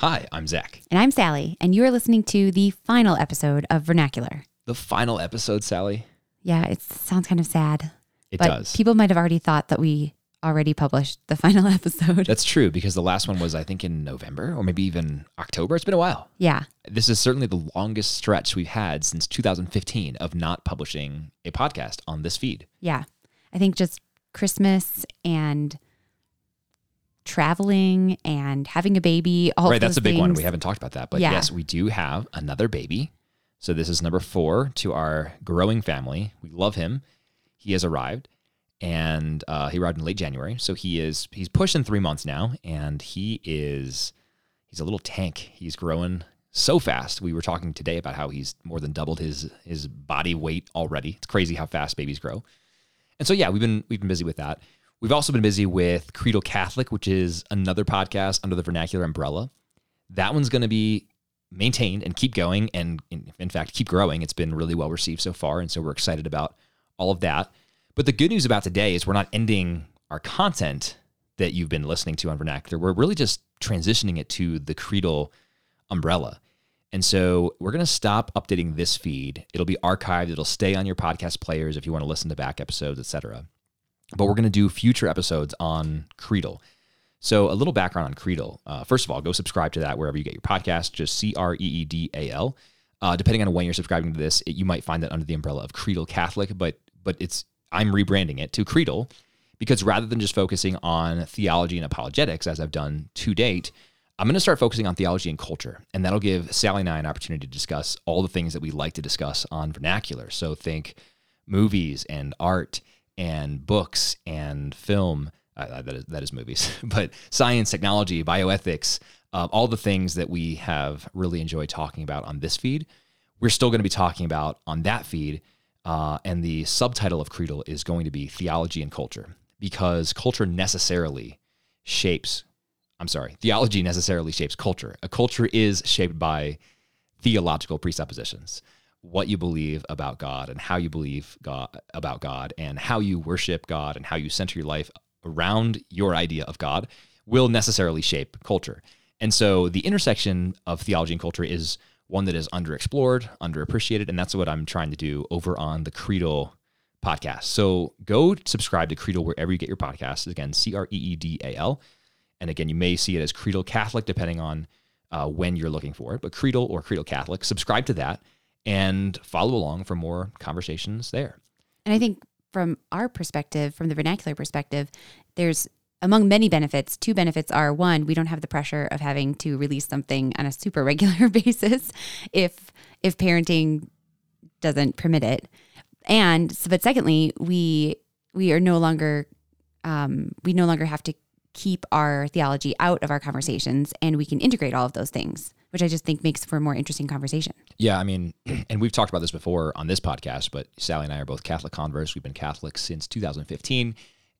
Hi, I'm Zach. And I'm Sally, and you are listening to the final episode of Vernacular. The final episode, Sally. Yeah, it sounds kind of sad. It but does. People might have already thought that we already published the final episode. That's true because the last one was, I think, in November or maybe even October. It's been a while. yeah. This is certainly the longest stretch we've had since 2015 of not publishing a podcast on this feed. Yeah. I think just Christmas and traveling and having a baby. All right, that's a big one. We haven't talked about that. But Yeah. yes, we do have another baby. So this is number four to our growing family. We love him. He has arrived. And uh, he arrived in late January, so he is he's pushing three months now, and he is he's a little tank. He's growing so fast. We were talking today about how he's more than doubled his his body weight already. It's crazy how fast babies grow. And so yeah, we've been we've been busy with that. We've also been busy with Creedal Catholic, which is another podcast under the vernacular umbrella. That one's going to be maintained and keep going and in, fact keep growing. It's been really well received so far and so we're excited about all of that. But the good news about today is we're not ending our content that you've been listening to on vernacular. We're really just transitioning it to the Creedal umbrella. And so we're going to stop updating this feed. It'll be archived. It'll stay on your podcast players if you want to listen to back episodes, etc. But we're going to do future episodes on Creedal. So a little background on Creedal. Uh, first of all, go subscribe to that wherever you get your podcast. Just C R E E D A L. Uh, depending on when you're subscribing to this, it, you might find that under the umbrella of Creedal Catholic, but but it's I'm rebranding it to Creedal because rather than just focusing on theology and apologetics as I've done to date, I'm going to start focusing on theology and culture, and that'll give Sally and I an opportunity to discuss all the things that we like to discuss on vernacular. So think movies and art and books and film. Uh, that is that is movies, but science, technology, bioethics, uh, all the things that we have really enjoyed talking about on this feed. We're still going to be talking about on that feed, uh, and the subtitle of Creedal is going to be theology and culture because culture necessarily shapes. I'm sorry, theology necessarily shapes culture. A culture is shaped by theological presuppositions what you believe about God and how you believe God about God and how you worship God and how you center your life around your idea of God will necessarily shape culture. And so the intersection of theology and culture is one that is underexplored, underappreciated, and that's what I'm trying to do over on the Creedal podcast. So go subscribe to Creedal wherever you get your podcasts. Again, C R E E D A L. And again, you may see it as Creedal Catholic depending on uh, when you're looking for it, but Creedal or Creedal Catholic, subscribe to that and follow along for more conversations there. And I think from our perspective, from the vernacular perspective, there's among many benefits, two benefits are one, we don't have the pressure of having to release something on a super regular basis if if parenting doesn't permit it. And but secondly, we we are no longer um, we no longer have to keep our theology out of our conversations and we can integrate all of those things, which I just think makes for a more interesting conversation. Yeah, I mean, and we've talked about this before on this podcast, but Sally and I are both Catholic converts. We've been Catholic since 2015.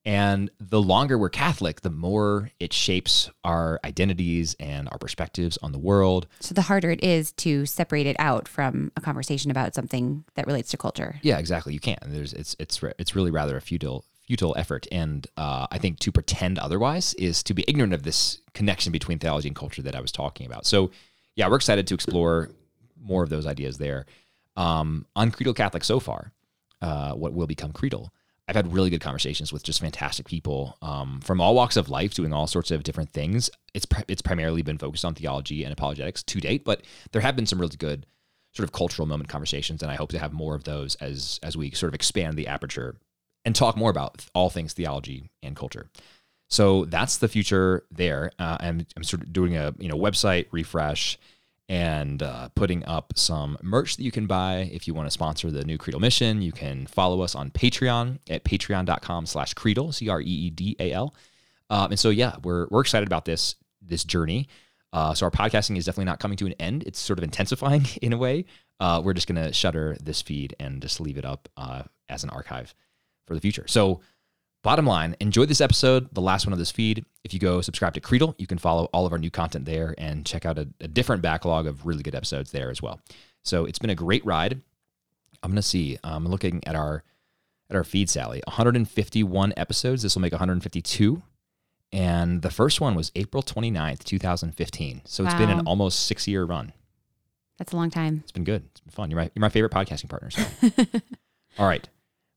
And the longer we're Catholic, the more it shapes our identities and our perspectives on the world. So the harder it is to separate it out from a conversation about something that relates to culture. Yeah, exactly. You can't. There's it's it's it's really rather a futile futile effort, and uh, I think to pretend otherwise is to be ignorant of this connection between theology and culture that I was talking about. So, yeah, we're excited to explore more of those ideas there. Um, on Creedal Catholic so far, uh, what will become Creedal. I've had really good conversations with just fantastic people um, from all walks of life, doing all sorts of different things. It's pri- it's primarily been focused on theology and apologetics to date, but there have been some really good sort of cultural moment conversations, and I hope to have more of those as as we sort of expand the aperture and talk more about all things theology and culture. So that's the future there. Uh, I'm, I'm sort of doing a you know website refresh and uh, putting up some merch that you can buy if you want to sponsor the new Creedal mission. You can follow us on Patreon at patreon.com slash Creedal, C-R-E-E-D-A-L. Um, and so, yeah, we're, we're excited about this, this journey. Uh, so our podcasting is definitely not coming to an end. It's sort of intensifying in a way. Uh, we're just going to shutter this feed and just leave it up uh, as an archive for the future. So bottom line, enjoy this episode, the last one of this feed. If you go subscribe to Creedal, you can follow all of our new content there and check out a, a different backlog of really good episodes there as well. So it's been a great ride. I'm gonna see. I'm looking at our at our feed, Sally. 151 episodes. This will make 152, And the first one was April 29th, 2015. So it's been an almost six year run. That's a long time. It's been good. It's been fun. You're my, you're my favorite podcasting partner. So. All right.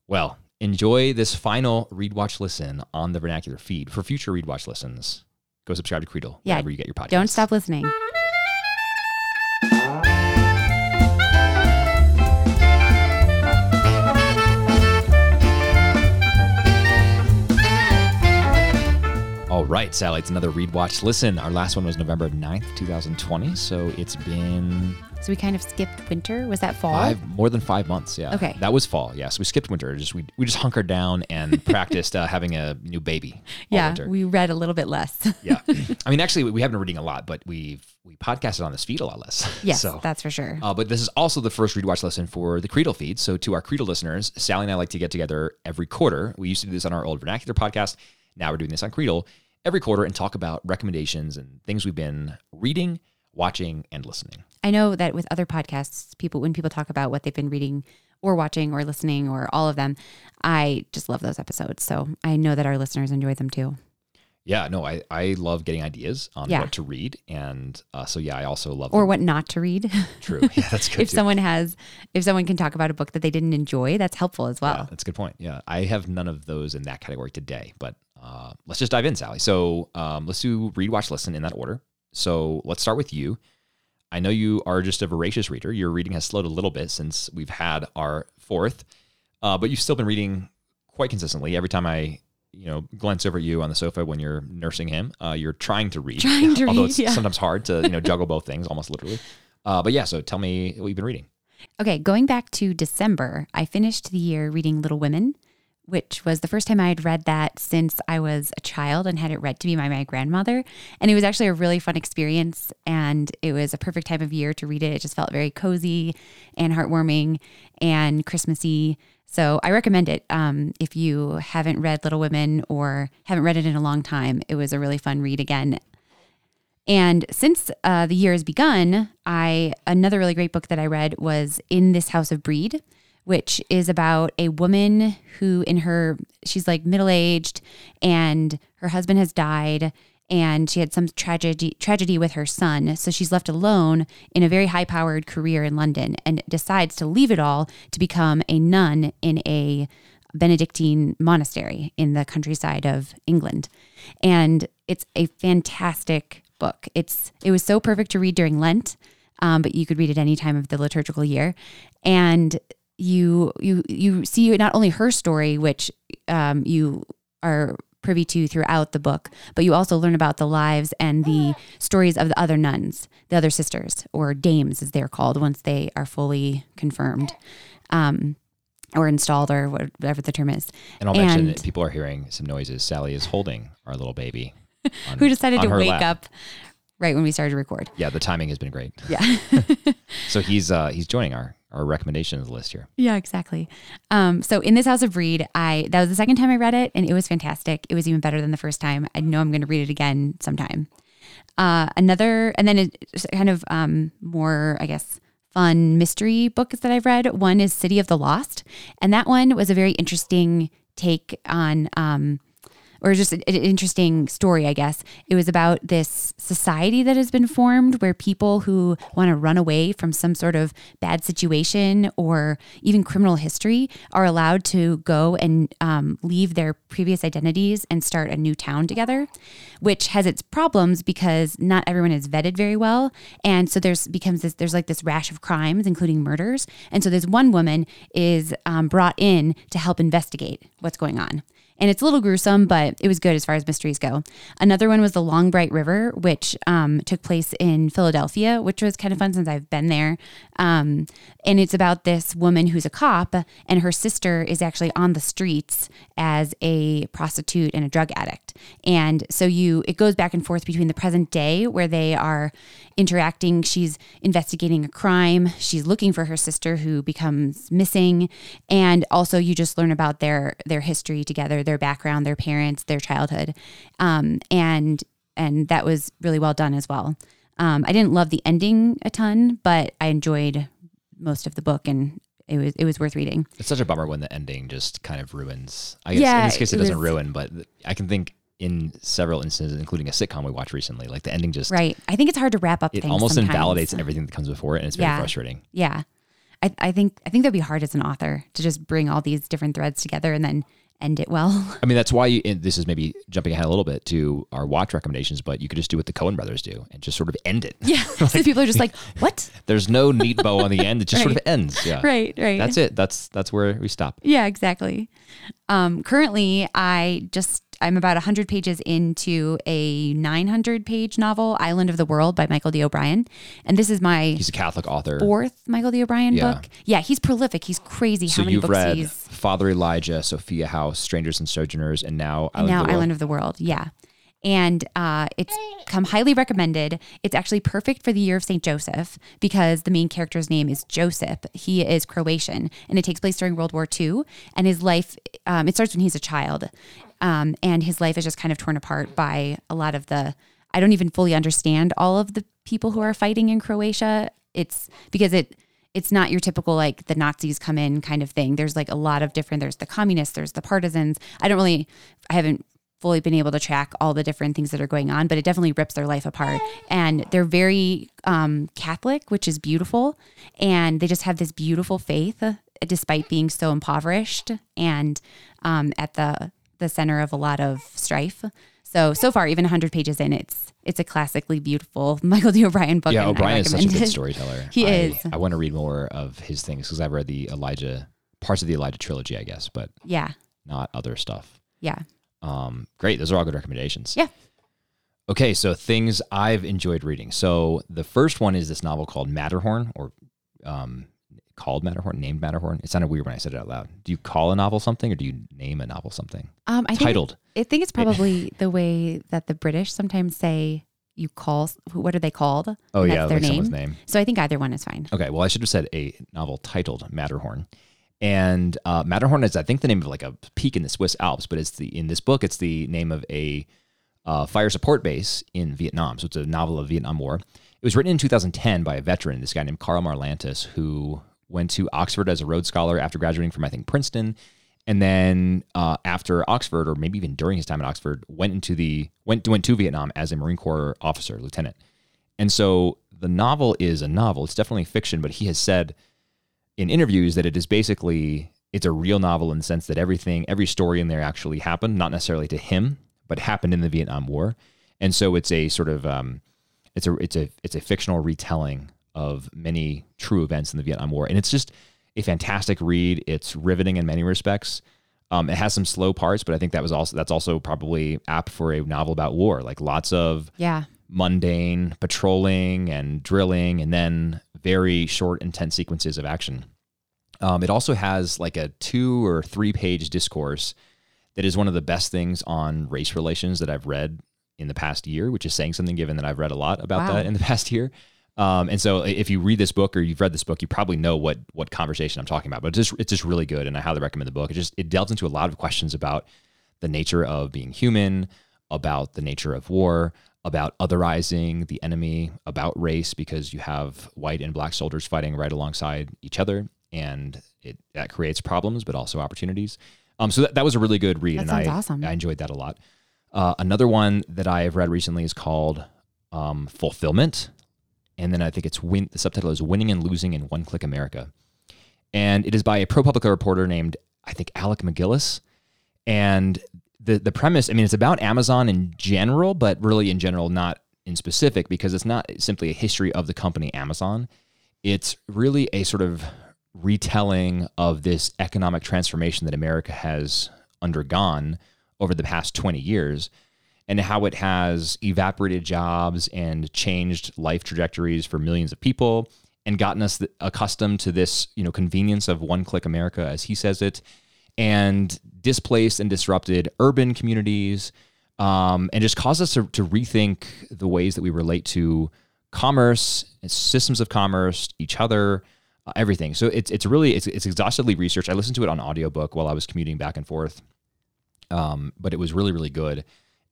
Well, enjoy this final Read, Watch, Listen on the Vernacular feed. For future Read, Watch, Listens, go subscribe to Creedal Yeah, wherever you get your podcast. Don't stop listening. Right, Sally, it's another Read, Watch, Listen. Our last one was November 9th, 2020. So it's been So we kind of skipped winter. Was that fall? five, more than five months. Yeah. Okay. That was fall. Yeah. So we skipped winter. Just we, we just hunkered down and practiced uh, having a new baby. yeah, winter. we read a little bit less. yeah. I mean, actually, we haven't been reading a lot, but we've we podcasted on this feed a lot less. yes, So, that's for sure. uh, but this is also the first read watch lesson for the Creedal feed. So to our Creedal listeners, Sally and I like to get together every quarter. We used to do this on our old vernacular podcast. Now we're doing this on Creedal every quarter and talk about recommendations and things we've been reading, watching, and listening. I know that with other podcasts, people when people talk about what they've been reading or watching or listening or all of them, I just love those episodes. So I know that our listeners enjoy them too. Yeah, no, I, I love getting ideas on Yeah. what to read. And uh, so, yeah, I also love Or them. what not to read. True. Yeah, that's good. if too. someone has if someone can talk about a book that they didn't enjoy, that's helpful as Yeah, well. that's a good point. Yeah, I have none of those in that category today, but uh, let's just dive in, Sally. So um, let's do read, watch, listen in that order. So let's start with you. I know you are just a voracious reader. Your reading has slowed a little bit since we've had our fourth, uh, but you've still been reading quite consistently. Every time I, you know, glance over at you on the sofa when you're nursing him, uh, you're trying to read. Trying to although read, it's yeah. sometimes hard to you know juggle both things, almost literally. Uh, but yeah, so tell me what you've been reading. Okay, going back to December, I finished the year reading Little Women, which was the first time I had read that since I was a child and had it read to me by my grandmother. And it was actually a really fun experience. And it was a perfect time of year to read it. It just felt very cozy and heartwarming and Christmassy. So I recommend it. Um, if you haven't read Little Women or haven't read it in a long time, it was a really fun read again. And since uh, the year has begun, I another really great book that I read was In This House of Brede, which is about a woman who in her she's like middle-aged and her husband has died and she had some tragedy tragedy with her son so she's left alone in a very high-powered career in London and decides to leave it all to become a nun in a Benedictine monastery in the countryside of England. And it's a fantastic book. It's it was so perfect to read during Lent, um, but you could read it any time of the liturgical year. And you you you see not only her story, which um, you are privy to throughout the book, but you also learn about the lives and the stories of the other nuns, the other sisters, or dames as they're called once they are fully confirmed. Um, or installed, or whatever the term is. And I'll mention that people are hearing some noises. Sally is holding our little baby. on- Who decided on to her wake lap. up right when we started to record? Yeah, the timing has been great. Yeah. So he's uh, he's joining our our recommendations list here. Yeah, exactly. Um, so in this House of Brede, I that was the second time I read it, and it was fantastic. It was even better than the first time. I know I'm going to read it again sometime. Uh, another, and then it's kind of um, more, I guess, fun mystery books that I've read. One is City of the Lost, and that one was a very interesting take on. Um, or just an an interesting story, I guess. It was about this society that has been formed where people who want to run away from some sort of bad situation or even criminal history are allowed to go and um, leave their previous identities and start a new town together, which has its problems because not everyone is vetted very well, and so there's becomes this there's like this rash of crimes, including murders, and so this one woman is um, brought in to help investigate what's going on. And it's a little gruesome, but it was good as far as mysteries go. Another one was the Long Bright River, which um, took place in Philadelphia, which was kind of fun since I've been there. Um, and it's about this woman who's a cop, and her sister is actually on the streets as a prostitute and a drug addict. And so you, it goes back and forth between the present day where they are interacting. She's investigating a crime. She's looking for her sister who becomes missing, and also you just learn about their their history together, their background, their parents, their childhood, um, and and that was really well done as well. Um, I didn't love the ending a ton, but I enjoyed most of the book, and it was it was worth reading. It's such a bummer when the ending just kind of ruins. I guess Yeah, in this case it, it doesn't was- ruin, but I can think in several instances, including a sitcom we watched recently. Like the ending just Right. I think it's hard to wrap up it almost sometimes. invalidates everything that comes before it, and it's very Yeah. frustrating. Yeah. I, I think I think that'd be hard as an author to just bring all these different threads together and then end it well. I mean, that's why you, and this is maybe jumping ahead a little bit to our watch recommendations, but you could just do what the Coen brothers do and just sort of end it. Yeah. so people are just like, what? There's no neat bow on the end; it just sort of ends. Yeah, Right, right. That's it. That's that's where we stop. Yeah, exactly. Um, currently, I just I'm about 100 pages into a 900 page novel, Island of the World by Michael D. O'Brien, and this is my He's a Catholic author. fourth Michael D. O'Brien Yeah. book. Yeah, he's prolific. He's crazy. so How many you've books read he's Father Elijah, Sophia House, Strangers and Sojourners, and now Island now of the World. Island of the World. Yeah. And uh, it's come highly recommended. It's actually perfect for the year of St. Joseph because the main character's name is Joseph. He is Croatian and it takes place during World War II. And his life, um, it starts when he's a child. Um, and his life is just kind of torn apart by a lot of the, I don't even fully understand all of the people who are fighting in Croatia. It's because it, it's not your typical like the Nazis come in kind of thing. There's like a lot of different. There's the communists. There's the partisans. I don't really. I haven't fully been able to track all the different things that are going on, but it definitely rips their life apart. And they're very um, Catholic, which is beautiful, and they just have this beautiful faith uh, despite being so impoverished and um, at the the center of a lot of strife. So so far, even 100 pages in, it's it's a classically beautiful Michael D. O'Brien book. yeah, O'Brien is such a good storyteller. He I, is. I want to read more of his things because I've read the Elijah parts of the Elijah trilogy, I guess, but Yeah, not other stuff. yeah. Um, great. Those are all good recommendations. Yeah. Okay, so things I've enjoyed reading. So the first one is this novel called Matterhorn, or um, called Matterhorn, named Matterhorn. It sounded weird when I said it out loud. Do you call a novel something, or do you name a novel something? Um, I think Titled. I think it's probably the way that the British sometimes say you call. What are they called? Oh yeah, their like name. name. So I think either one is fine. Okay, well, I should have said a novel titled Matterhorn. And uh, Matterhorn is, I think, the name of like a peak in the Swiss Alps, but it's the in this book, it's the name of a uh, fire support base in Vietnam. So it's a novel of Vietnam War. It was written in 2010 by a veteran, this guy named Karl Marlantes, who went to Oxford as a Rhodes Scholar after graduating from I think Princeton, and then uh, after Oxford, or maybe even during his time at Oxford, went into the went went to Vietnam as a Marine Corps officer, lieutenant. And so the novel is a novel. It's definitely fiction, but he has said in interviews that it is basically it's a real novel in the sense that everything, every story in there actually happened, not necessarily to him, but happened in the Vietnam War. And so it's a sort of um, it's a it's a it's a fictional retelling of many true events in the Vietnam War, and it's just a fantastic read. It's riveting in many respects. Um, it has some slow parts, but I think that was also that's also probably apt for a novel about war. Like lots of Yeah. mundane patrolling and drilling, and then very short, intense sequences of action. Um, it also has like a two or three page discourse that is one of the best things on race relations that I've read in the past year, which is saying something given that I've read a lot about Wow. that in the past year. Um, and so if you read this book or you've read this book, you probably know what what conversation I'm talking about. But it's just it's just really good, and I highly recommend the book. It just it delves into a lot of questions about the nature of being human, about the nature of war, about otherizing the enemy, about race, because you have white and black soldiers fighting right alongside each other, and it that creates problems, but also opportunities. Um, so that, that was a really good read, That and I awesome. I enjoyed that a lot. Uh, another one that I have read recently is called um, Fulfillment, and then I think it's win. The subtitle is Winning and Losing in One Click America, and it is by a ProPublica reporter named I think Alec MacGillis, and the the premise. I mean, it's about Amazon in general, but really in general, not in specific, because it's not simply a history of the company Amazon. It's really a sort of retelling of this economic transformation that America has undergone over the past 20 years and how it has evaporated jobs and changed life trajectories for millions of people and gotten us accustomed to this, you know, convenience of one click America as he says it and displaced and disrupted urban communities um, and just caused us to, to rethink the ways that we relate to commerce systems of commerce, each other, uh, everything. So it's it's really it's, it's exhaustively researched. I listened to it on audiobook while I was commuting back and forth. Um, but it was really really good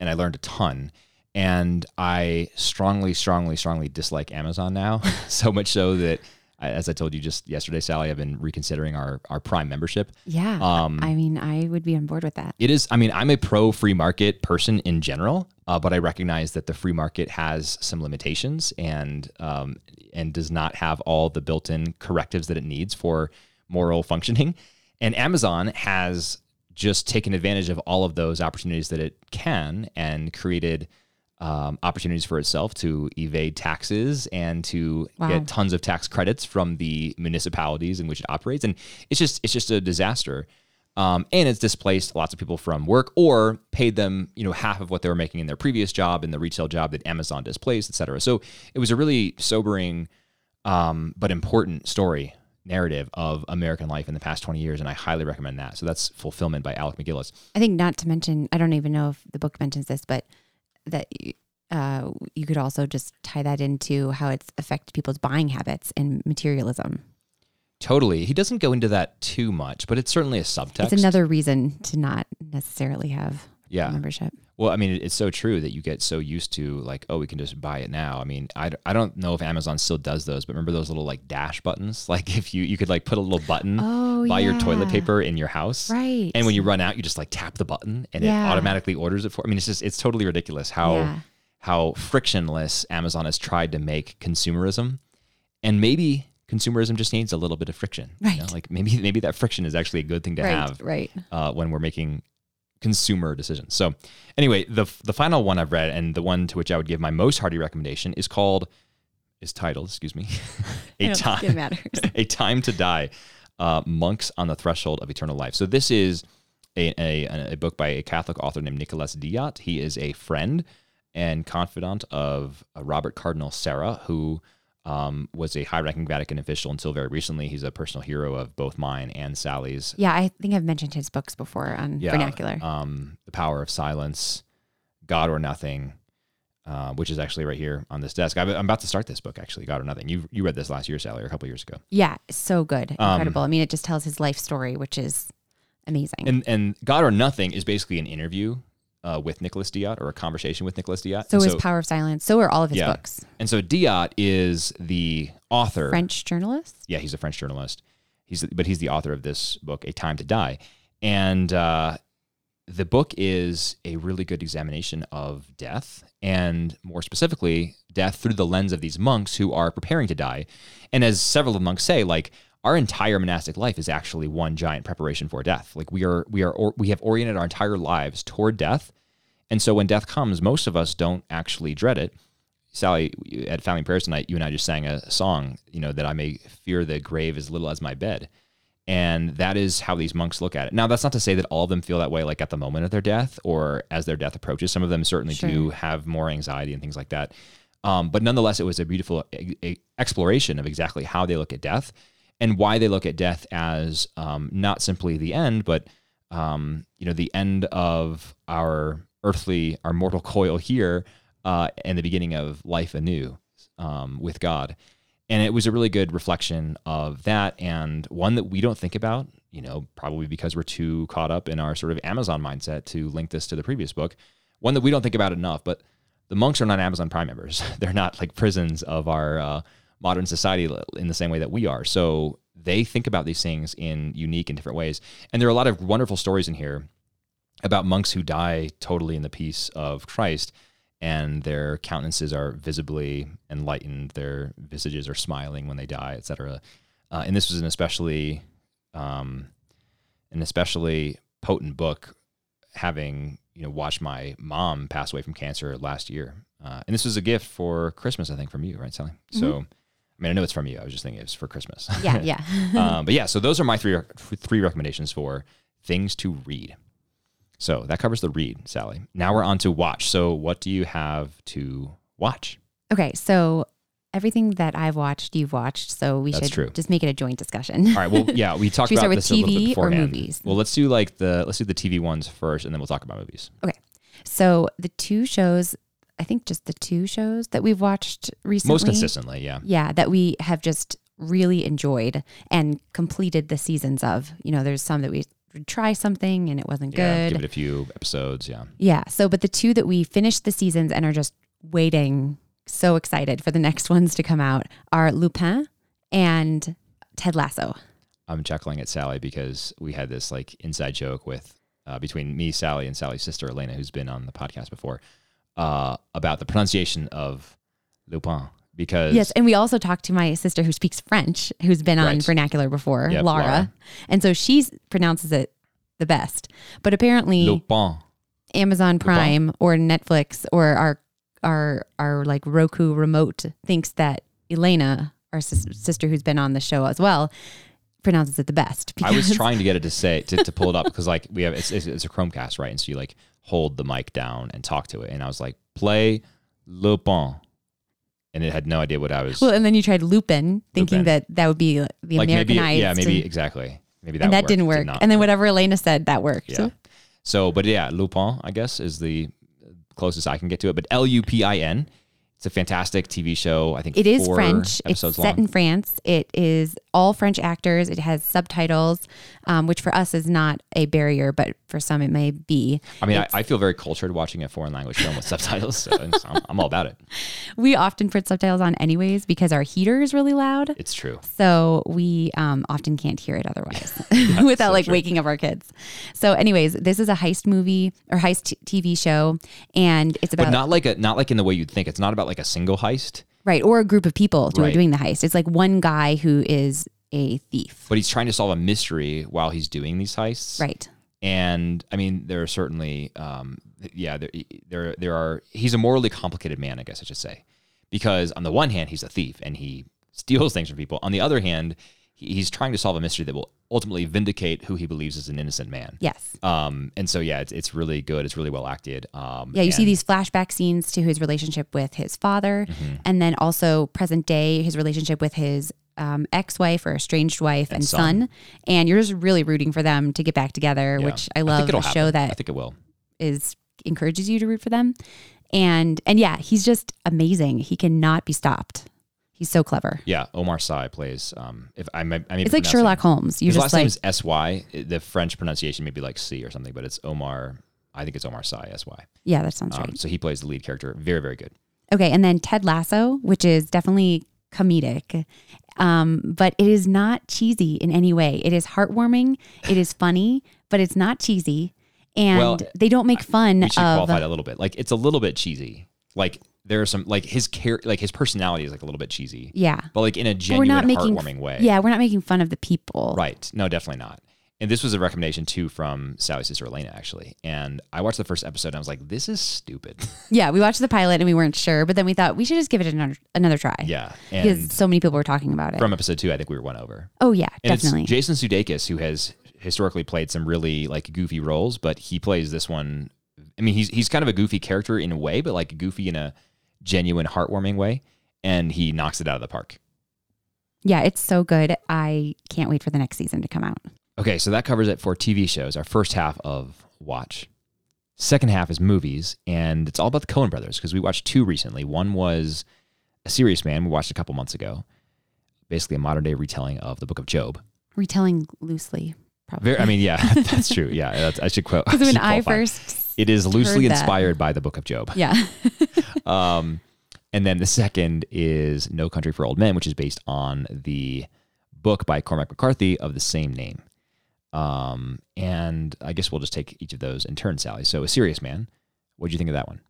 and I learned a ton. And I strongly strongly strongly dislike Amazon now, so much so that I, as I told you just yesterday, Sally, I've been reconsidering our our Prime membership. Yeah. Um, I mean, I would be on board with that. It is. I mean, I'm a pro free market person in general, uh, but I recognize that the free market has some limitations and um, and does not have all the built-in correctives that it needs for moral functioning. And Amazon has just taken advantage of all of those opportunities that it can and created um, opportunities for itself to evade taxes and to Wow. get tons of tax credits from the municipalities in which it operates. And it's just it's just a disaster. Um, and it's displaced lots of people from work or paid them, you know, half of what they were making in their previous job in the retail job that Amazon displaced, et cetera. So it was a really sobering um, but important story narrative of American life in the past 20 years. And I highly recommend that. So that's Fulfillment by Alec MacGillis. I think not to mention, I don't even know if the book mentions this, but that uh, you could also just tie that into how it's affected people's buying habits and materialism. Totally. He doesn't go into that too much, but it's certainly a subtext. It's another reason to not necessarily have yeah. membership. Well, I mean, it's so true that you get so used to like, oh, we can just buy it now. I mean, I, I don't know if Amazon still does those, but remember those little like dash buttons? Like if you you could like put a little button Oh, by your toilet paper in your house. Right. And when you run out, you just like tap the button and it automatically orders it for. I mean, it's just it's totally ridiculous how Yeah. how frictionless Amazon has tried to make consumerism, and maybe consumerism just needs a little bit of friction. you know? Right. Like maybe maybe that friction is actually a good thing to right, have right. uh, when we're making consumer decisions. So anyway, the the final one I've read and the one to which I would give my most hearty recommendation is called is titled, excuse me, a time a time to die uh, monks on the threshold of eternal life. So this is a, a, a book by a catholic author named nicholas diat he is a friend and confidant of uh, robert cardinal sarah who um, was a high-ranking vatican official until very recently he's a personal hero of both mine and sally's Yeah, I think I've mentioned his books before on yeah, vernacular. um, the power of silence god or nothing uh, which is actually right here on this desk. I'm I'm about to start this book, actually, God or Nothing. You you read this last year, Sally, or a couple years ago. yeah, so good. Um, Incredible. I mean, it just tells his life story, which is amazing. And and God or Nothing is basically an interview uh, with Nicholas Diat or a conversation with Nicholas Diat. so and is Power of Silence. So are all of his Yeah. books. and so Diat is the author. French journalist? Yeah, he's a French journalist. He's but he's the author of this book, A Time to Die, and uh, the book is a really good examination of death, and more specifically, death through the lens of these monks who are preparing to die. And as several of the monks say, like our entire monastic life is actually one giant preparation for death. Like we are, we are, or, we have oriented our entire lives toward death, and so when death comes, most of us don't actually dread it. Sally, at Family Prayers tonight, you and I just sang a song, you know, that I may fear the grave as little as my bed. And that is how these monks look at it. Now, that's not to say that all of them feel that way, like at the moment of their death or as their death approaches. Some of them certainly do have more anxiety and things like that. Um, but nonetheless, it was a beautiful e- e- exploration of exactly how they look at death and why they look at death as um, not simply the end, but um, you know, the end of our earthly, our mortal coil here, uh, and the beginning of life anew um, with God. And it was a really good reflection of that, and one that we don't think about. You know, probably because we're too caught up in our sort of Amazon mindset to link this to the previous book. One that we don't think about enough, but the monks are not Amazon Prime members. They're not like prisons of our uh, modern society in the same way that we are. So they think about these things in unique and different ways. And there are a lot of wonderful stories in here about monks who die totally in the peace of Christ, and their countenances are visibly enlightened. Their visages are smiling when they die, etc. Uh, and this was an especially, um, an especially potent book, having you know watched my mom pass away from cancer last year. Uh, and this was a gift for Christmas, I think, from you, right, Sally? So, I mean, I know it's from you. I was just thinking it was for Christmas. Yeah, yeah. um, but yeah, so those are my three three recommendations for things to read. So that covers the read, Sally. Now we're on to watch. So what do you have to watch? okay, so everything that I've watched, you've watched. So we That's should true. just make it a joint discussion. All right. Well, yeah, we talked we about start with this a little bit TV or movies? Well, let's do like the let's do the TV ones first, and then we'll talk about movies. Okay. So the two shows, I think just the two shows that we've watched recently. Most consistently, yeah. Yeah, that we have just really enjoyed and completed the seasons of. You know, there's some that we try something and it wasn't Yeah, good. give it a few episodes. Yeah. Yeah. So, but the two that we finished the seasons and are just waiting, so excited for the next ones to come out are Lupin and Ted Lasso. I'm chuckling at Sally because we had this like inside joke with uh, between me, Sally, and Sally's sister Elena, who's been on the podcast before, uh, about the pronunciation of Lupin. Because Yes, and we also talked to my sister who speaks French, who's been on Right. vernacular before, Yep, Laura. Laura. and so she pronounces it the best. But apparently, Lupin. Amazon Prime or Netflix or our our our like Roku remote thinks that Elena, our sis- sister who's been on the show as well, pronounces it the best. I was trying to get it to say to, to pull it up because like we have it's, it's, it's a Chromecast right, and so you like hold the mic down and talk to it, and I was like play Lupin, and it had no idea what I was Well, and then you tried Lupin, thinking Lupin. that that would be the like. Maybe Americanized. yeah, maybe and, exactly. Maybe that and that worked. didn't work. not and then whatever Elena said, that worked. Yeah. So, but yeah, Lupin, I guess, is the closest I can get to it. But L U P I N. It's a fantastic TV show. I think It is French. It's set long. in France. It is all French actors. It has subtitles, um, which for us is not a barrier, but for some it may be. I mean, I, I feel very cultured watching a foreign language film with subtitles. So I'm, I'm all about it. We often put subtitles on anyways because our heater is really loud. It's true. So we um, often can't hear it otherwise without so like true. waking up our kids. So, anyways, this is a heist movie or heist t- TV show, and it's about But not like a not like in the way you'd think. It's not about like a single heist. right or a group of people who are doing the heist. It's like one guy who is a thief. but he's trying to solve a mystery while he's doing these heists. Right. And I mean, there are certainly, um, yeah, there, there, there are. He's a morally complicated man, I guess I should say, because on the one hand, he's a thief and he steals things from people. On the other hand, he's trying to solve a mystery that will ultimately vindicate who he believes is an innocent man. Yes. Um, and so yeah, it's, it's really good. It's really well acted. Um, Yeah, you see these flashback scenes to his relationship with his father, Mm-hmm. and then also present day, his relationship with his um, ex wife or estranged wife and, son. son. And you're just really rooting for them to get back together, Yeah. which I love it'll a show happen. that I think it will. is encourages you to root for them. And and yeah, he's just amazing. He cannot be stopped. He's so clever. Yeah, Omar Sy plays. Um, if I may, I may be It's like Sherlock Holmes. You His just last like name is S Y. The French pronunciation may be like C or something, but it's Omar. I think it's Omar Sy S Y. yeah, that sounds Um, right. so he plays the lead character. Very very good. Okay, and then Ted Lasso, which is definitely comedic, um, but it is not cheesy in any way. It is heartwarming. It is funny, but it's not cheesy, and Well, they don't make fun We should of. qualify a little bit. Like it's a little bit cheesy. Like there are some like his char- like his personality is like a little bit cheesy, Yeah, but like in a we're not making heartwarming way. Yeah, we're not making fun of the people. Right. No, definitely not. And this was a recommendation too from Sally's sister Elena, actually. And I watched the first episode and I was like, this is stupid. Yeah, we watched the pilot and we weren't sure, but then we thought we should just give it another another try. yeah. because so many people were talking about it. from episode two, I think we were won over. oh yeah, And definitely. it's Jason Sudeikis who has historically played some really like goofy roles, but he plays this one. I mean, he's he's kind of a goofy character in a way, but like goofy in a genuine, heartwarming way, and he knocks it out of the park. yeah, it's so good. I can't wait for the next season to come out. Okay, so that covers it for TV shows. Our first half of Watch. Second half is movies, and it's all about the Coen brothers because we watched two recently. One was A Serious Man, we watched a couple months ago. Basically, a modern day retelling of the Book of Job. Retelling loosely, probably. Very, I mean, yeah, that's true. Yeah, that's, I should quote. Because when I first, it is loosely inspired by the Book of Job. yeah, Um, and then the second is No Country for Old Men, which is based on the book by Cormac McCarthy of the same name. Um, and I guess we'll just take each of those in turn, Sally. So, A Serious Man, what did you think of that one?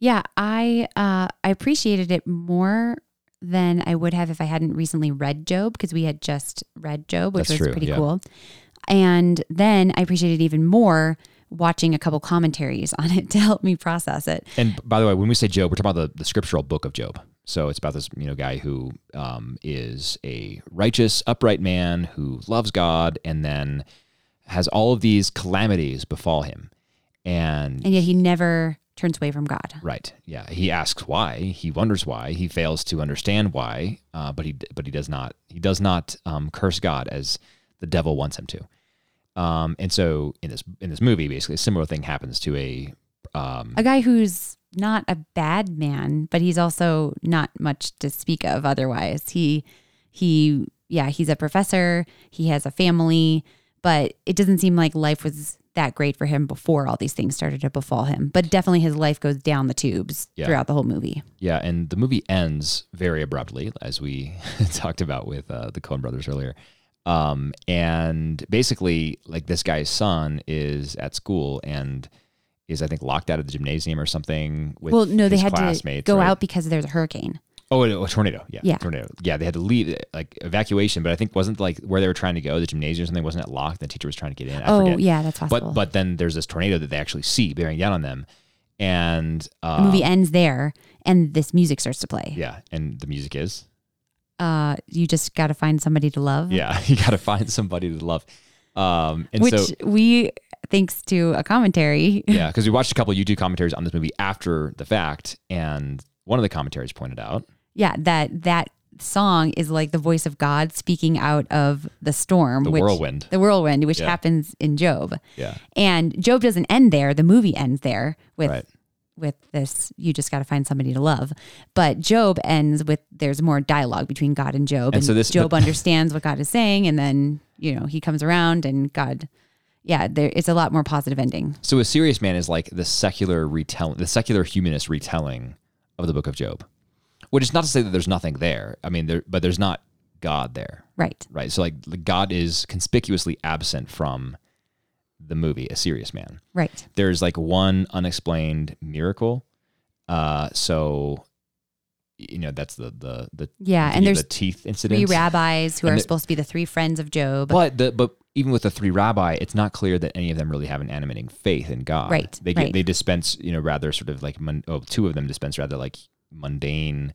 yeah, I uh, I appreciated it more than I would have if I hadn't recently read Job because we had just read Job, which That's was true, pretty yeah. cool. And then I appreciated it even more watching a couple commentaries on it to help me process it. And by the way, when we say Job, we're talking about the, the scriptural book of Job. So it's about this, you know, guy who um, is a righteous, upright man who loves God, and then has all of these calamities befall him. And And yet he never turns away from God. Right. Yeah. He asks why. He wonders why. He fails to understand why. Uh, but he but he does not he does not um, curse God as the devil wants him to. Um, and so in this in this movie, basically, a similar thing happens to a um, A guy who's not a bad man, but he's also not much to speak of otherwise. He he yeah, he's a professor, he has a family, but it doesn't seem like life was that great for him before all these things started to befall him. But definitely his life goes down the tubes Yeah. throughout the whole movie. Yeah, and the movie ends very abruptly, as we talked about with uh, the Coen brothers earlier. Um, and basically, like this guy's son is at school and is, I think, locked out of the gymnasium or something with well, no, they had to go right? out because there's a hurricane. Oh, a a tornado. Yeah, Yeah. tornado. Yeah, they had to leave, like evacuation. But I think wasn't like where they were trying to go, the gymnasium or something, wasn't it locked? The teacher was trying to get in. I oh, forget. yeah, that's possible. But but then there's this tornado that they actually see bearing down on them, and uh, the movie ends there, and this music starts to play. Yeah, and the music is Uh, you just got to find somebody to love. yeah. You got to find somebody to love. Um, and which so we, thanks to a commentary, yeah, because we watched a couple YouTube commentaries on this movie after the fact, and one of the commentaries pointed out, yeah, that that song is like the voice of God speaking out of the storm, The which, whirlwind. the whirlwind, which Yeah. happens in Job. yeah, And Job doesn't end there. The movie ends there with right, with this. You just got to find somebody to love. But Job ends with there's more dialogue between God and Job, And and, so this- Job understands what God is saying, and then you know he comes around and God. Yeah, there, it's a lot more positive ending. So a serious man is like the secular retelling, the secular humanist retelling of the Book of Job, which is not to say that there's nothing there. I mean, there, but there's not God there, Right. right? So like God is conspicuously absent from the movie, A Serious Man. Right. there's like one unexplained miracle. Uh, so you know that's the the the Yeah, the, and there's the teeth incident. three rabbis who And are the- supposed to be the three friends of Job. But the but even with the three rabbi, it's not clear that any of them really have an animating faith in God. Right, They get right. they dispense you know rather sort of like mun- oh, two of them dispense rather like mundane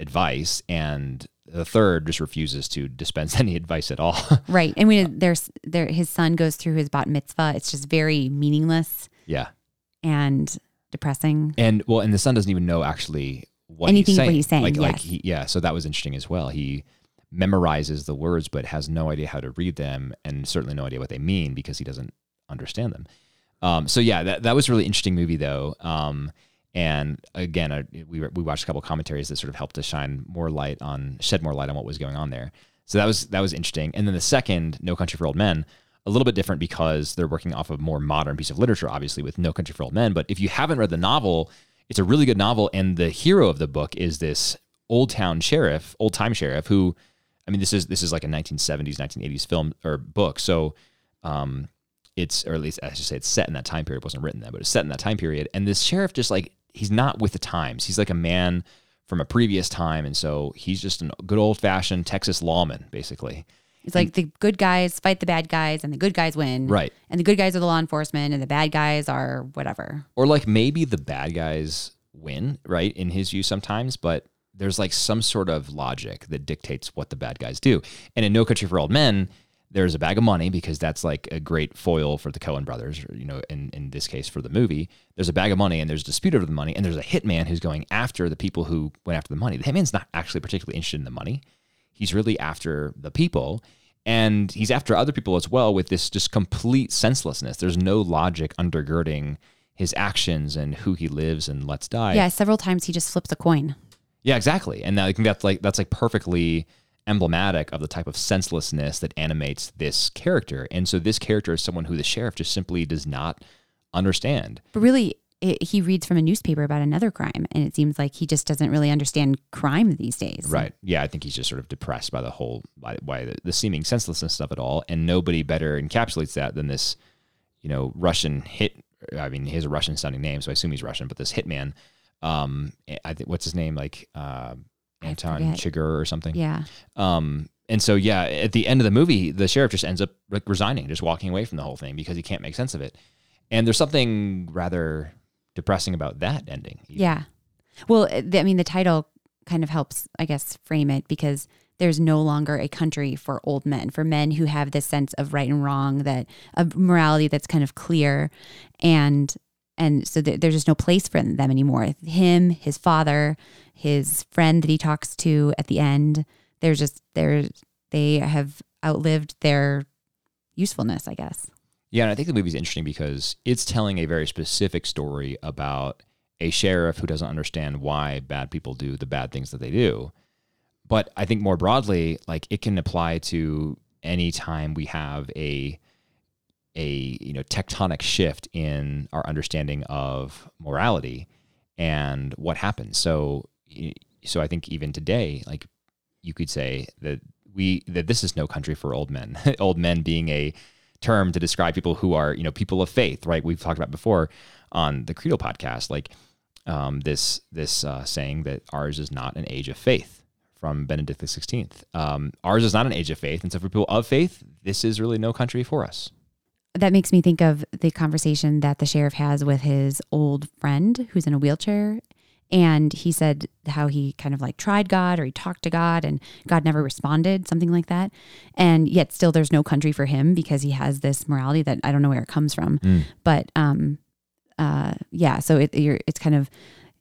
advice, and the third just refuses to dispense any advice at all. Right. And when there's there his son goes through his bat mitzvah, it's just very meaningless yeah, and depressing. and well, and the son doesn't even know actually what Anything he's what saying. he's saying, Like like he yeah, so that was interesting as well. He memorizes the words but has no idea how to read them and certainly no idea what they mean because he doesn't understand them. Um, so yeah, that that was a really interesting movie though. Um, and again, we we watched a couple commentaries that sort of helped to shine more light on shed more light on what was going on there. So that was that was interesting. And then the second, No Country for Old Men, a little bit different because they're working off a more modern piece of literature, obviously with No Country for Old Men. But if you haven't read the novel, it's a really good novel, and the hero of the book is this old town sheriff, old time sheriff who, I mean, this is this is like a 1970s, 1980s film or book. So, um, it's or at least I should say it's set in that time period. It wasn't written then, but it's set in that time period. And this sheriff just like he's not with the times. He's like a man from a previous time, and so he's just a good old fashioned Texas lawman, basically. It's like the good guys fight the bad guys and the good guys win. Right. And the good guys are the law enforcement and the bad guys are whatever. Or like maybe the bad guys win, right? In his view sometimes, but there's like some sort of logic that dictates what the bad guys do. And in No Country for Old Men, there's a bag of money because that's like a great foil for the Coen brothers, or, you know, in, in this case for the movie. There's a bag of money and there's a dispute over the money, and there's a hitman who's going after the people who went after the money. The hitman's not actually particularly interested in the money. He's really after the people. And he's after other people as well with this just complete senselessness. There's no logic undergirding his actions and who he lives and lets die. yeah, several times he just flips a coin. Yeah, exactly. And I think that's like that's like perfectly emblematic of the type of senselessness that animates this character. And so this character is someone who the sheriff just simply does not understand. But really, it, he reads from a newspaper about another crime, and it seems like he just doesn't really understand crime these days. Right. Yeah, I think he's just sort of depressed by the whole by, by the, the seeming senselessness of it all, and nobody better encapsulates that than this, you know, Russian hit. I mean, he has a Russian sounding name, so I assume he's Russian. But this hitman, um, I think what's his name, like uh, Anton. Chigurh or something. Yeah. Um, and so yeah, at the end of the movie, the sheriff just ends up like resigning, just walking away from the whole thing because he can't make sense of it. And there's something rather depressing about that ending. even. Yeah. Well, uh, the- I mean, the title kind of helps, I guess, frame it because there's no longer a country for old men, for men who have this sense of right and wrong, that of morality that's kind of clear, and and so there, there's just no place for them anymore. Him, his father, his friend that he talks to at the end, they're just they're they have outlived their usefulness, I guess. Yeah, and I think the movie's interesting because it's telling a very specific story about a sheriff who doesn't understand why bad people do the bad things that they do. But I think more broadly, like it can apply to any time we have a a you know tectonic shift in our understanding of morality and what happens. So so I think even today, like you could say that we that this is no country for old men. old men being a term to describe people who are you know people of faith, right? We've talked about before on the Credo podcast, like um, this this uh, saying that ours is not an age of faith from Benedict the Sixteenth. Um, ours is not an age of faith, and so for people of faith, this is really no country for us. That makes me think of the conversation that the sheriff has with his old friend who's in a wheelchair and he said how he kind of like tried God or he talked to God and God never responded, something like that. And yet still there's no country for him because he has this morality that I don't know where it comes from. Mm. But um uh yeah, so it you're it's kind of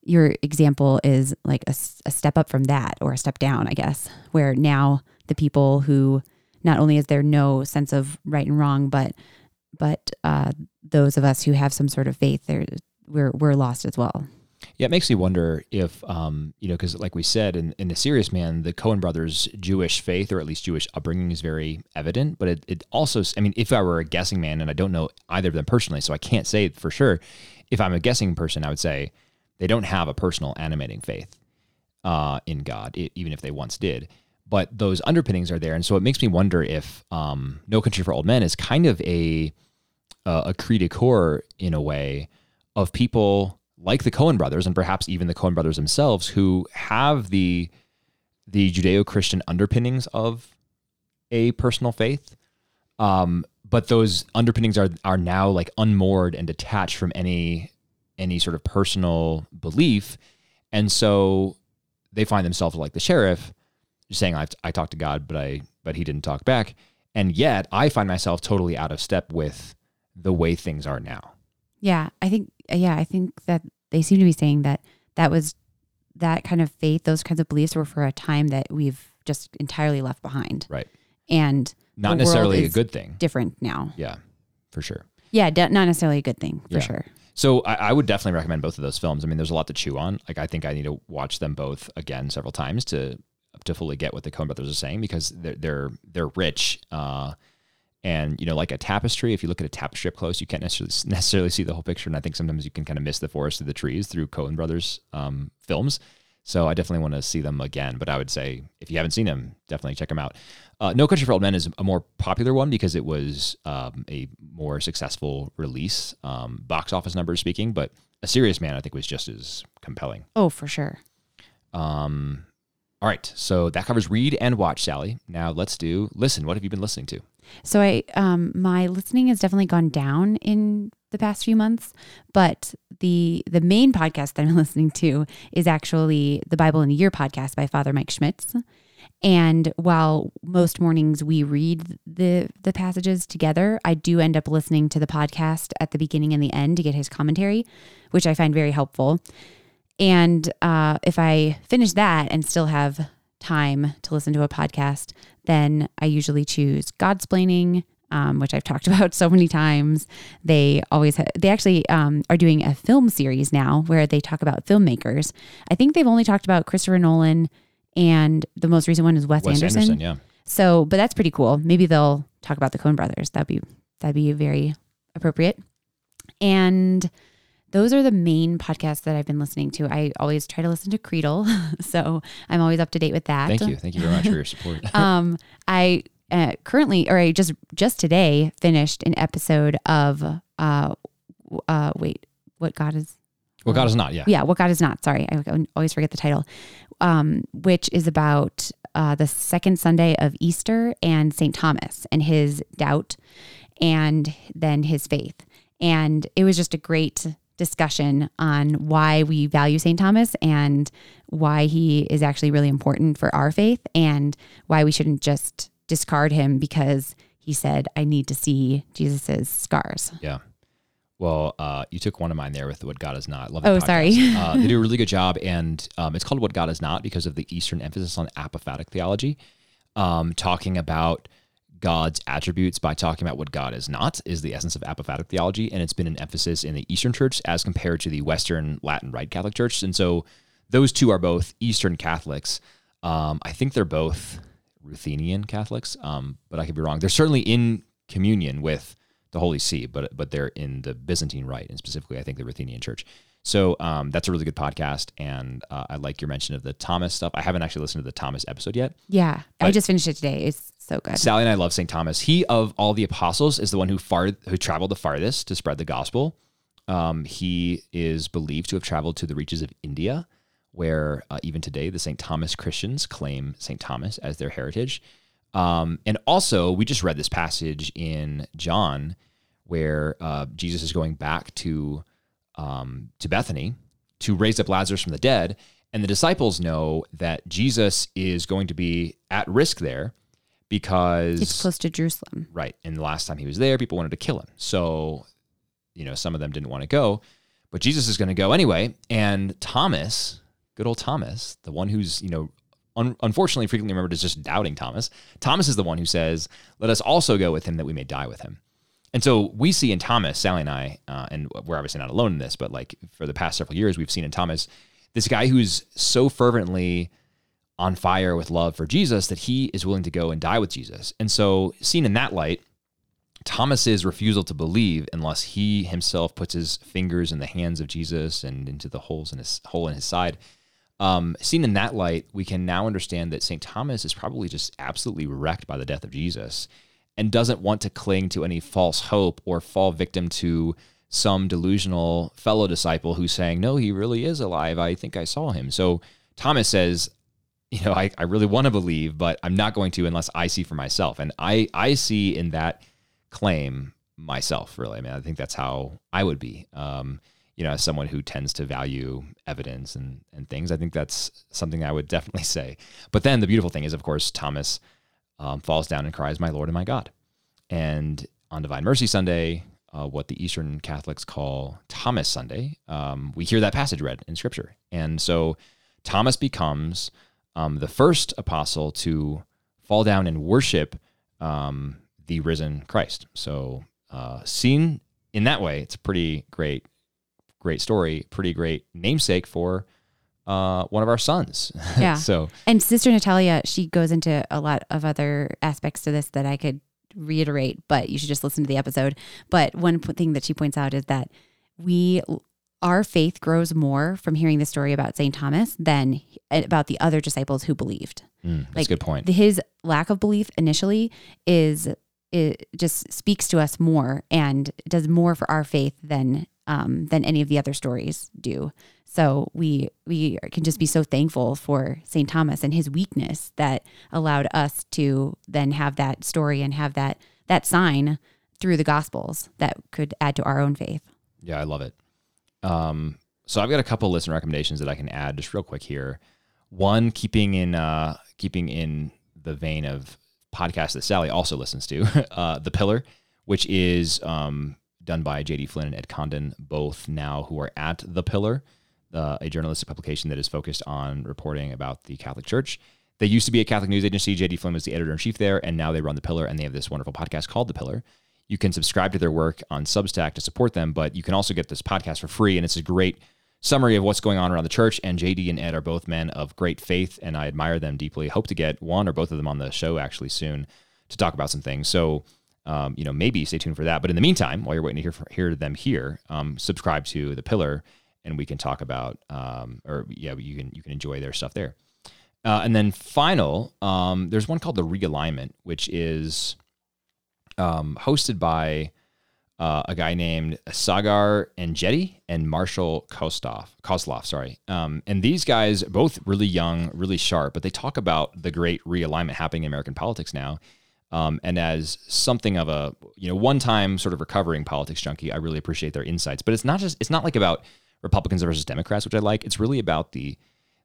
your example is like a, a step up from that or a step down, I guess, where now the people who not only is there no sense of right and wrong, but but uh, those of us who have some sort of faith, there we're we're lost as well. Yeah, it makes me wonder if, um, you know, because like we said in, in The Serious Man, the Coen brothers' Jewish faith, or at least Jewish upbringing, is very evident. But it, it also, I mean, if I were a guessing man, and I don't know either of them personally, so I can't say for sure, if I'm a guessing person, I would say they don't have a personal animating faith uh, in God, it, even if they once did. But those underpinnings are there. And so it makes me wonder if um, No Country for Old Men is kind of a, uh, a cri de coeur in a way of people like the Coen brothers and perhaps even the Coen brothers themselves who have the the Judeo-Christian underpinnings of a personal faith. Um, but those underpinnings are are now like unmoored and detached from any any sort of personal belief. And so they find themselves like the sheriff saying I, I talked to God, but I but he didn't talk back. And yet I find myself totally out of step with the way things are now. Yeah, I think yeah, I think that they seem to be saying that that was that kind of faith, those kinds of beliefs were for a time that we've just entirely left behind. Right. And not necessarily a good thing. Different now. Yeah, for sure. Yeah, not necessarily a good thing for yeah. sure. So I, I, would definitely recommend both of those films. I mean, there's a lot to chew on. Like I think I need to watch them both again several times to to fully get what the Coen brothers are saying because they're they're they're rich. Uh, and you know, like a tapestry, if you look at a tapestry up close, you can't necessarily necessarily see the whole picture. And I think sometimes you can kind of miss the forest of the trees through Coen Brothers um, films. So I definitely want to see them again. But I would say if you haven't seen them, definitely check them out. Uh, no Country for Old Men is a more popular one because it was um, a more successful release, um, box office numbers speaking. But A Serious Man, I think, was just as compelling. Oh, for sure. Um, all right, so that covers read and watch, Sally. Now let's do listen. What have you been listening to? So I um my listening has definitely gone down in the past few months, but the the main podcast that I'm listening to is actually the Bible in a Year podcast by Father Mike Schmitz. And while most mornings we read the the passages together, I do end up listening to the podcast at the beginning and the end to get his commentary, which I find very helpful. And uh, if I finish that and still have time to listen to a podcast, then I usually choose Godsplaining, um, which I've talked about so many times. They always ha- they actually um, are doing a film series now where they talk about filmmakers. I think they've only talked about Christopher Nolan, and the most recent one is Wes, Wes Anderson. Anderson. Yeah. So, but that's pretty cool. Maybe they'll talk about the Coen Brothers. That'd be that'd be very appropriate. And those are the main podcasts that I've been listening to. I always try to listen to Creedal, so I'm always up to date with that. Thank you, thank you very much for your support. um, I uh, currently, or I just just today finished an episode of uh, uh, wait, what God is. What God is not, yeah. Yeah, what God is not. Sorry, I always forget the title. Um, which is about uh, the second Sunday of Easter and St. Thomas and his doubt and then his faith. And it was just a great discussion on why we value St. Thomas and why he is actually really important for our faith and why we shouldn't just discard him because he said, I need to see Jesus's scars. Yeah. Well, uh, you took one of mine there with what God is not. Love oh, sorry. uh, they do a really good job, and um, it's called "What God Is Not" because of the Eastern emphasis on apophatic theology, um, talking about God's attributes by talking about what God is not is the essence of apophatic theology, and it's been an emphasis in the Eastern Church as compared to the Western Latin Rite Catholic Church. And so those two are both Eastern Catholics. Um, I think they're both Ruthenian Catholics, um, but I could be wrong. They're certainly in communion with the Holy See, but but they're in the Byzantine Rite, and specifically, I think the Ruthenian Church. So um, that's a really good podcast, and uh, I like your mention of the Thomas stuff. I haven't actually listened to the Thomas episode yet. Yeah, I just finished it today. It's so good. Sally and I love St. Thomas. He of all the apostles is the one who far who traveled the farthest to spread the gospel. Um, he is believed to have traveled to the reaches of India, where uh, even today the St. Thomas Christians claim St. Thomas as their heritage. Um, and also, we just read this passage in John where uh, Jesus is going back to um, to Bethany to raise up Lazarus from the dead, and the disciples know that Jesus is going to be at risk there because It's close to Jerusalem. Right. And the last time he was there, people wanted to kill him. So, you know, some of them didn't want to go, but Jesus is going to go anyway. And Thomas, good old Thomas, the one who's, you know, un- unfortunately frequently remembered as just doubting Thomas, Thomas is the one who says, Let us also go with him that we may die with him. And so we see in Thomas, Sally and I, uh, and we're obviously not alone in this, but like for the past several years, we've seen in Thomas this guy who's so fervently on fire with love for Jesus that he is willing to go and die with Jesus. And so, seen in that light, Thomas's refusal to believe unless he himself puts his fingers in the hands of Jesus and into the holes in his hole in his side. Um, seen in that light, we can now understand that St. Thomas is probably just absolutely wrecked by the death of Jesus and doesn't want to cling to any false hope or fall victim to some delusional fellow disciple who's saying, No, he really is alive. I think I saw him. So Thomas says, you know, I, I really want to believe, but I'm not going to unless I see for myself. And I, I see in that claim myself, really. I mean, I think that's how I would be. Um, you know, as someone who tends to value evidence and, and things, I think that's something I would definitely say. But then the beautiful thing is, of course, Thomas um, falls down and cries, My Lord and my God. And on Divine Mercy Sunday, uh, what the Eastern Catholics call Thomas Sunday, um, we hear that passage read in Scripture. And so Thomas becomes um, the first apostle to fall down and worship um, the risen Christ. So, uh, seen in that way, it's a pretty great, great story, pretty great namesake for uh, one of our sons. Yeah. so, And Sister Natalia, she goes into a lot of other aspects to this that I could reiterate, but you should just listen to the episode. But one thing that she points out is that we, our faith grows more from hearing the story about St. Thomas than about the other disciples who believed. mm, that's Like, a good point. His lack of belief initially is it just speaks to us more and does more for our faith than um, than any of the other stories do. So we we can just be so thankful for Saint Thomas and his weakness that allowed us to then have that story and have that that sign through the Gospels that could add to our own faith. Yeah, I love it. Um, so I've got a couple listener recommendations that I can add just real quick here. One, keeping in uh, keeping in the vein of podcasts that Sally also listens to, uh, The Pillar, which is um, done by J.D. Flynn and Ed Condon, both now who are at The Pillar, uh, a journalistic publication that is focused on reporting about the Catholic Church. They used to be a Catholic news agency. J.D. Flynn was the editor in chief there, and now they run The Pillar, and they have this wonderful podcast called The Pillar. You can subscribe to their work on Substack to support them, but you can also get this podcast for free, and it's a great summary of what's going on around the church. And JD and Ed are both men of great faith, and I admire them deeply. Hope to get one or both of them on the show actually soon to talk about some things. So, um, you know, maybe stay tuned for that. But in the meantime, while you're waiting to hear, hear them here, um, subscribe to the Pillar, and we can talk about, um, or yeah, you can you can enjoy their stuff there. Uh, and then final, um, there's one called the Realignment, which is um, hosted by uh, a guy named Saagar Enjeti and Marshall Kostov, Kosloff, sorry. Um, and these guys, both really young, really sharp, but they talk about the great realignment happening in American politics now. Um, and as something of a you know one time sort of recovering politics junkie, I really appreciate their insights. But it's not just it's not like about Republicans versus Democrats, which I like. It's really about the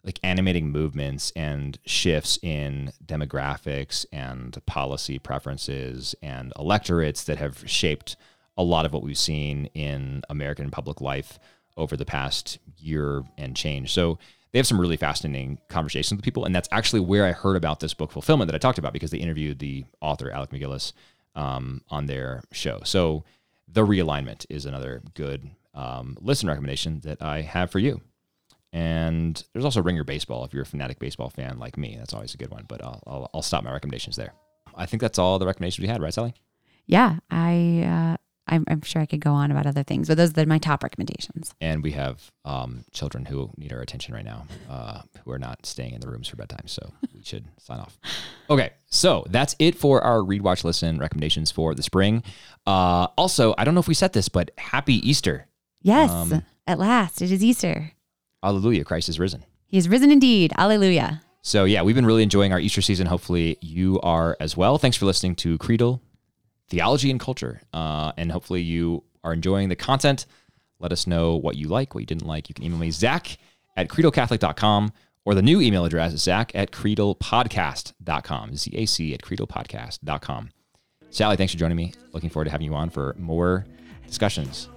like animating movements and shifts in demographics and policy preferences and electorates that have shaped a lot of what we've seen in American public life over the past year and change. So they have some really fascinating conversations with people, and that's actually where I heard about this book fulfillment that I talked about because they interviewed the author Alec MacGillis um, on their show. So the realignment is another good um, listen recommendation that I have for you. And there's also Ringer Baseball if you're a fanatic baseball fan like me. That's always a good one, but I'll, I'll, I'll stop my recommendations there. I think that's all the recommendations we had, right, Sally? Yeah, I uh, I'm, I'm sure I could go on about other things, but those are my top recommendations. And we have um, children who need our attention right now, uh, who are not staying in the rooms for bedtime. So we should sign off. Okay, so that's it for our read, watch, listen recommendations for the spring. Uh, also, I don't know if we said this, but happy Easter. Yes, Um, at last, it is Easter. Hallelujah, Christ is risen. He is risen indeed. Alleluia. So yeah, we've been really enjoying our Easter season. Hopefully you are as well. Thanks for listening to Creedal Theology and Culture, uh, and hopefully you are enjoying the content. Let us know what you like, what you didn't like. You can email me Zach at creedalcatholic.com or the new email address is Zach at creedalpodcast.com. Z-A-C at creedalpodcast.com. Sally, thanks for joining me. Looking forward to having you on for more discussions.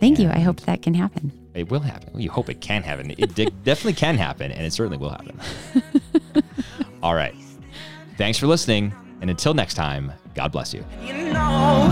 Thank you. I hope that can happen. It will happen. Well, you hope it can happen. It de- definitely can happen, and it certainly will happen. All right. Thanks for listening. And until next time, God bless you. You know